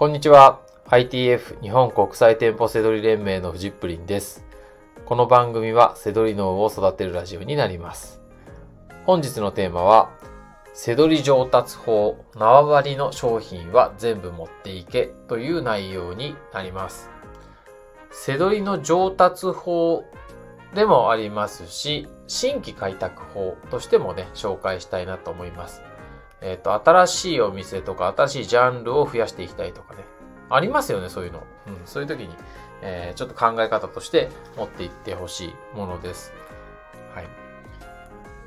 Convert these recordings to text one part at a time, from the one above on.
こんにちは。ITF 日本国際店舗セドリ連盟のフジップリンです。この番組はセドリ脳を育てるラジオになります。本日のテーマは、セドリ上達法、縄張りの商品は全部持っていけという内容になります。セドリの上達法でもありますし、新規開拓法としてもね、紹介したいなと思います。えっ、と、新しいお店とか、新しいジャンルを増やしていきたいとかね。ありますよね、そういうの。うん、そういう時に、えーちょっと考え方として持っていってほしいものです。はい。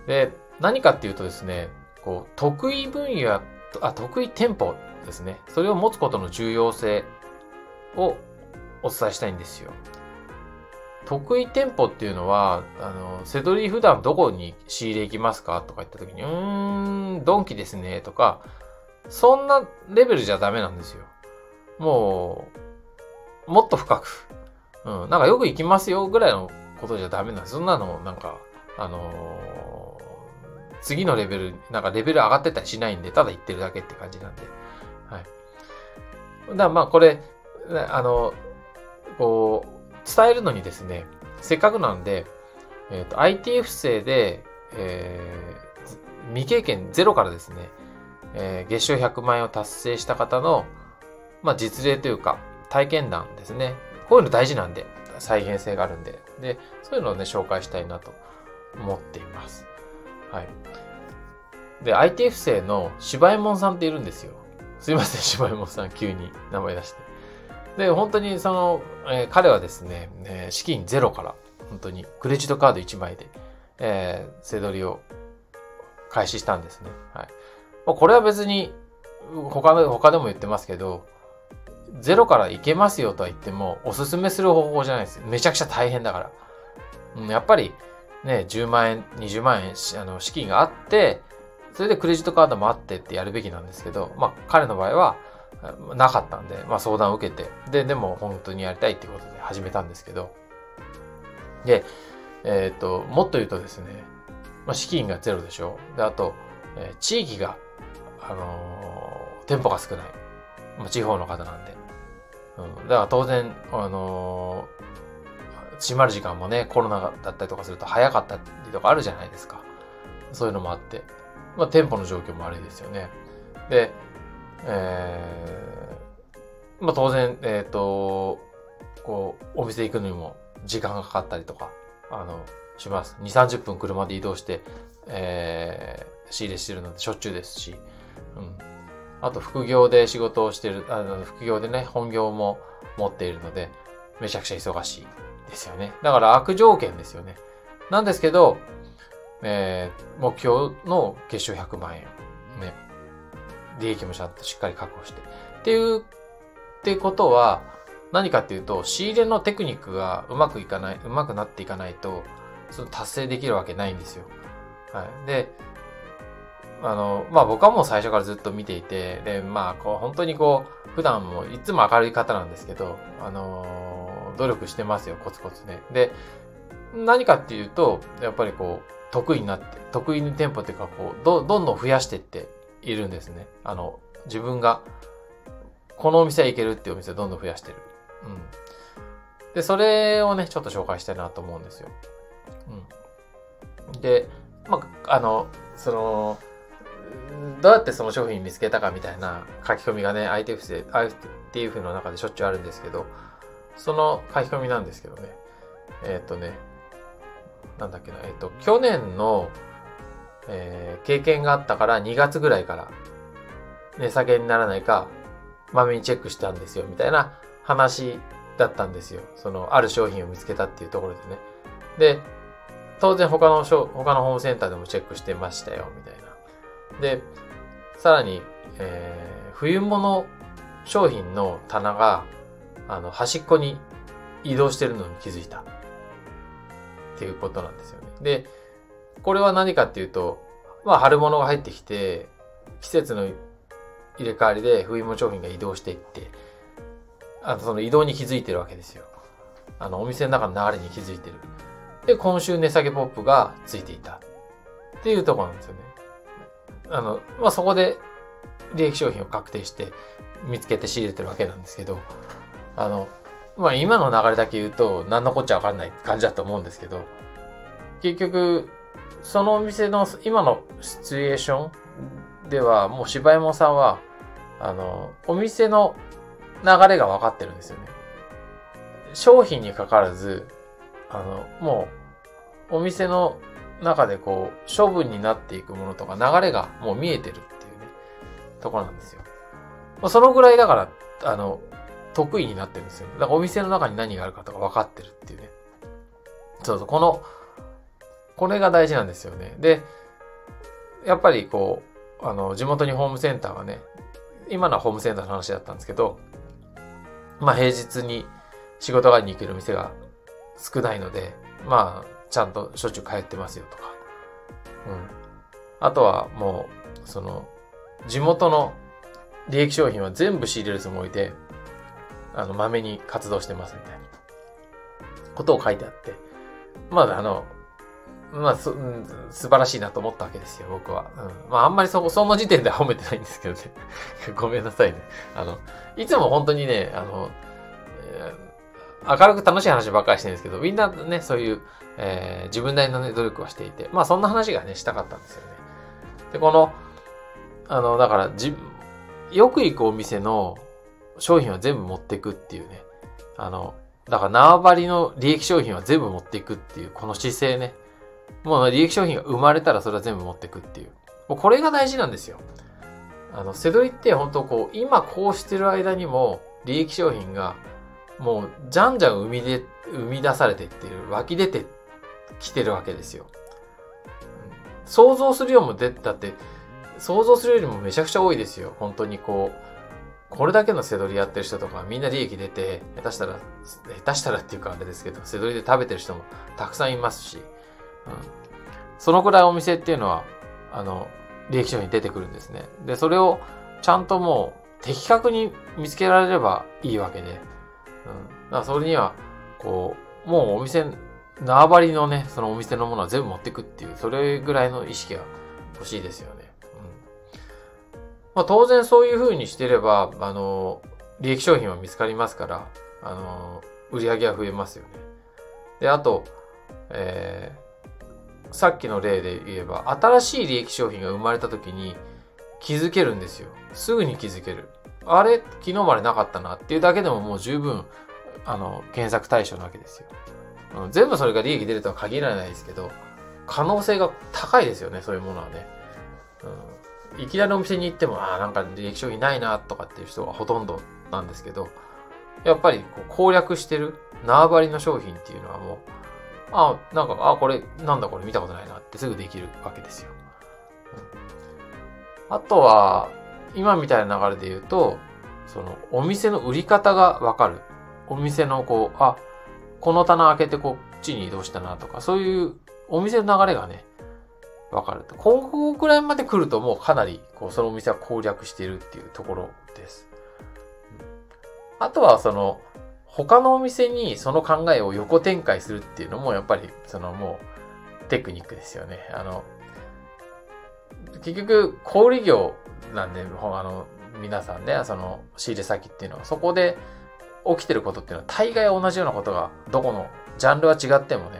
で、何かっていうとですね、こう、得意分野、あ、得意店舗ですね。それを持つことの重要性をお伝えしたいんですよ。得意店舗っていうのは、あの、セドリ普段どこに仕入れ行きますか？とか言った時に、うーん、ドンキですね、とか、そんなレベルじゃダメなんですよ。もう、もっと深く。うん、なんかよく行きますよぐらいのことじゃダメなんです。そんなの、なんか、あのー次のレベル、なんかレベル上がってたりしないんで、ただ行ってるだけって感じなんで。はい。だからまあこれ、あの、こう、伝えるのにですね、せっかくなんで、えっ、と、ITF 生で、えー未経験ゼロからですね、えー月賞100万円を達成した方の、まあ、実例というか、体験談ですね。こういうの大事なんで、再現性があるんで。で、そういうのをね、紹介したいなと思っています。はい。で、ITF 生の柴右衛門さんっているんですよ。すいません、柴右衛門さん、急に名前出して。で、本当にその、えー彼はですね、えー資金ゼロから、本当にクレジットカード1枚で、えー、背取りを開始したんですね。はい。まあこれは別に、他の、他でも言ってますけど、ゼロからいけますよとは言っても、おすすめする方法じゃないです。めちゃくちゃ大変だから。うん、やっぱり、ね、10万円、20万円あの資金があって、それでクレジットカードもあってってやるべきなんですけど、まあ彼の場合はなかったんで、まあ相談を受けて、で、でも本当にやりたいっていうことで始めたんですけど、で、えっ、と、もっと言うとですね、まあ資金がゼロでしょ。で、あと、えー地域が、あのー店舗が少ない。まあ地方の方なんで。うん。だから当然、あの閉まる時間もね、コロナだったりとかすると早かったりとかあるじゃないですか。そういうのもあって。まあ、店舗の状況も悪いですよね。で、えーまあ、当然、えっ、と、こう、お店行くのにも時間がかかったりとか、あの、します。2、30分車で移動して、えー仕入れしてるのでしょっちゅうですし、うん。あと、副業で仕事をしてる、あの、副業でね、本業も持っているので、めちゃくちゃ忙しいですよね。だから悪条件ですよね。なんですけど、えー目標の月賞100万円、利益もちゃんとしっかり確保して。っていう、ってことは、何かっていうと、仕入れのテクニックがうまくいかない、うまくなっていかないと、その達成できるわけないんですよ。はい。で、あの、まあ僕はもう最初からずっと見ていて、で、まあこう本当にこう、普段もいつも明るい方なんですけど、あのー努力してますよ、コツコツね。で、何かっていうと、やっぱりこう、得意になって、得意に店舗っていうか、こう、ど、どんどん増やしてっているんですね。あの、自分が、このお店行けるっていうお店をどんどん増やしてる。うん。で、それをね、ちょっと紹介したいなと思うんですよ。うん。で、まあ、あの、その、どうやってその商品見つけたかみたいな書き込みがね、ITF で、ITF の中でしょっちゅうあるんですけど、その書き込みなんですけどね。えーっ、とね、なんだっけな、えーっ、と、去年の、えー経験があったから2月ぐらいから値下げにならないか、まめにチェックしたんですよ、みたいな話だったんですよ。その、ある商品を見つけたっていうところでね。で、当然他の商、他のホームセンターでもチェックしてましたよ、みたいな。で、さらに、えー冬物商品の棚が、あの、端っこに移動してるのに気づいた。っていうことなんですよね。で、これは何かっていうと、まあ、春物が入ってきて、季節の入れ替わりで冬物商品が移動していって、あの、その移動に気づいてるわけですよ。あの、お店の中の流れに気づいてる。で、今週値下げポップがついていた。っていうところなんですよね。あの、まあ、そこで、利益商品を確定して見つけて仕入れてるわけなんですけど、あの、まあ今の流れだけ言うと何のこっちゃわかんない感じだと思うんですけど、結局、そのお店の今のシチュエーションではもう柴山さんは、あの、お店の流れが分かってるんですよね。商品にかかわらず、あの、もう、お店の中でこう、処分になっていくものとか流れがもう見えてるっていうね、ところなんですよ。そのぐらいだから、あの、得意になってるんですよ。だからお店の中に何があるかとか分かってるっていうね。そうそう、この、これが大事なんですよね。で、やっぱりこう、あの、地元にホームセンターがね、今のはホームセンターの話だったんですけど、まあ平日に仕事帰りに行ける店が少ないので、まあ、ちゃんとしょっちゅう帰ってますよとか。うん。あとはもう、その、地元の利益商品は全部仕入れるつもりで、あの、豆に活動してますみたいなことを書いてあって、まあ、あの、まあ、うん、素晴らしいなと思ったわけですよ、僕は。うん。まあ、あんまりそ、その時点では褒めてないんですけどね。ごめんなさいね。あの、いつも本当にね、あの、えー、明るく楽しい話ばっかりしてるんですけど、みんなね、そういう、えー、自分なりのね、努力をしていて、まあ、そんな話がね、したかったんですよね。で、この、あの、だから、じ、よく行くお店の商品は全部持っていくっていうね。あの、だから縄張りの利益商品は全部持っていくっていう、この姿勢ね。もう利益商品が生まれたらそれは全部持ってくっていう。もうこれが大事なんですよ。あの、セドリって本当こう、今こうしてる間にも利益商品がもうじゃんじゃん生みで、生み出されてってる、湧き出てきてるわけですよ。想像するよりもで、だって、想像するよりもめちゃくちゃ多いですよ。本当にこう、これだけの背取りやってる人とかみんな利益出て、下手したら、下手したらっていうかあれですけど、背取りで食べてる人もたくさんいますし、うん。そのくらいお店っていうのは、あの、利益商品出てくるんですね。で、それをちゃんともう的確に見つけられればいいわけで、うん。だからそれには、こう、もうお店、縄張りのね、そのお店のものは全部持ってくっていう、それぐらいの意識が欲しいですよね。うんまあ、当然そういう風にしてれば、あの、利益商品は見つかりますから、あの、売り上げは増えますよね。で、あと、えー、さっきの例で言えば、新しい利益商品が生まれた時に気づけるんですよ。すぐに気づける。あれ昨日までなかったなっていうだけでももう十分、あの、検索対象なわけですよ。うん、全部それが利益出るとは限らないですけど、可能性が高いですよね、そういうものはね。うんいきなりお店に行っても、ああ、なんか履歴書いないなとかっていう人がほとんどなんですけど、やっぱりこう攻略してる縄張りの商品っていうのはもう、あ、なんか、あ、これ、なんだこれ見たことないなってすぐできるわけですよ。うん、あとは、今みたいな流れで言うと、その、お店の売り方がわかる。お店のこう、あ、この棚開けてこっちに移動したなとか、そういうお店の流れがね、わかると。ここくらいまで来るともうかなり、こう、そのお店は攻略してるっていうところです。あとは、その、他のお店にその考えを横展開するっていうのも、やっぱり、そのもう、テクニックですよね。あの、結局、小売業なんで、あの、皆さんね、その、仕入れ先っていうのは、そこで起きてることっていうのは、大概同じようなことが、どこの、ジャンルは違ってもね、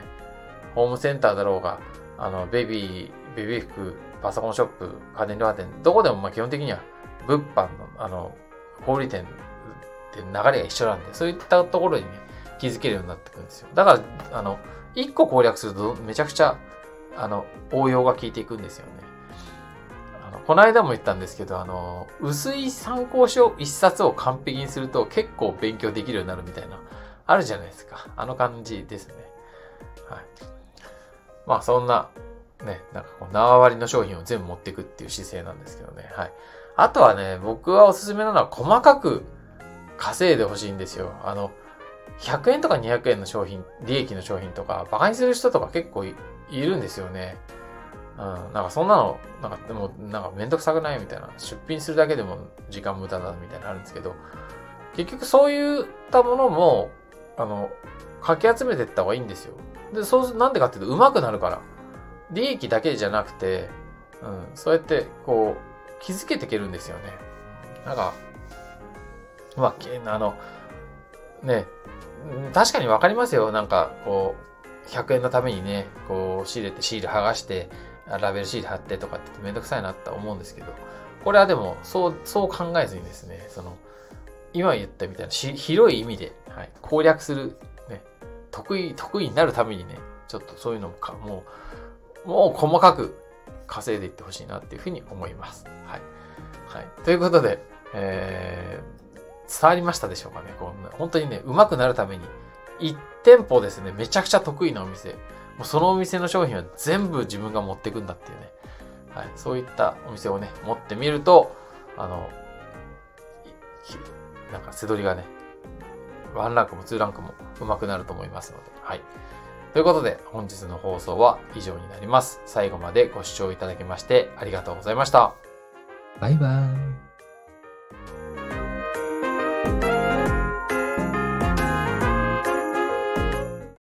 ホームセンターだろうが、あの、ベビー、ベビー服、パソコンショップ、家電量販店、どこでもま基本的には物販の、あの、小売店って流れが一緒なんで、そういったところにね、気づけるようになってくるんですよ。だから、あの、一個攻略するとめちゃくちゃ、あの、応用が効いていくんですよね。あの、この間も言ったんですけど、あの、薄い参考書一冊を完璧にすると結構勉強できるようになるみたいな、あるじゃないですか。あの感じですね。はい。まあそんなね、なんかこう縄張りの商品を全部持っていくっていう姿勢なんですけどね。はい。あとはね、僕はおすすめなのは細かく稼いでほしいんですよ。あの、100円とか200円の商品、利益の商品とか、馬鹿にする人とか結構いるんですよね。うん、なんかそんなの、なんかでも、なんかめんどくさくないみたいな。出品するだけでも時間無駄だみたいなのあるんですけど、結局そういったものも、あの、かき集めていった方がいいんですよ。で、そう、なんでかっていうと、上手くなるから。利益だけじゃなくて、うん、そうやって、こう気づけていけるんですよね。なんか、まあ、あの、ね、確かにわかりますよ。なんか、こう、100円のためにね、こう、仕入れてシール剥がして、ラベルシール貼ってとかってめんどくさいなって思うんですけど、これはでも、そう、そう考えずにですね、その、今言ったみたいな広い意味で、はい、攻略する、ね、得意、得意になるためにね、ちょっとそういうのもか、もう、もう細かく稼いでいってほしいなっていうふうに思います。はい。はい。ということで、えー、伝わりましたでしょうかね。こう本当にね、上手くなるために、1店舗ですね、めちゃくちゃ得意なお店、もうそのお店の商品は全部自分が持っていくんだっていうね、はい、そういったお店をね、持ってみると、あの、なんか背取りがね、1ランクも2ランクも上手くなると思いますので、はい。ということで、本日の放送は以上になります。最後までご視聴いただきましてありがとうございました。バイバーイ。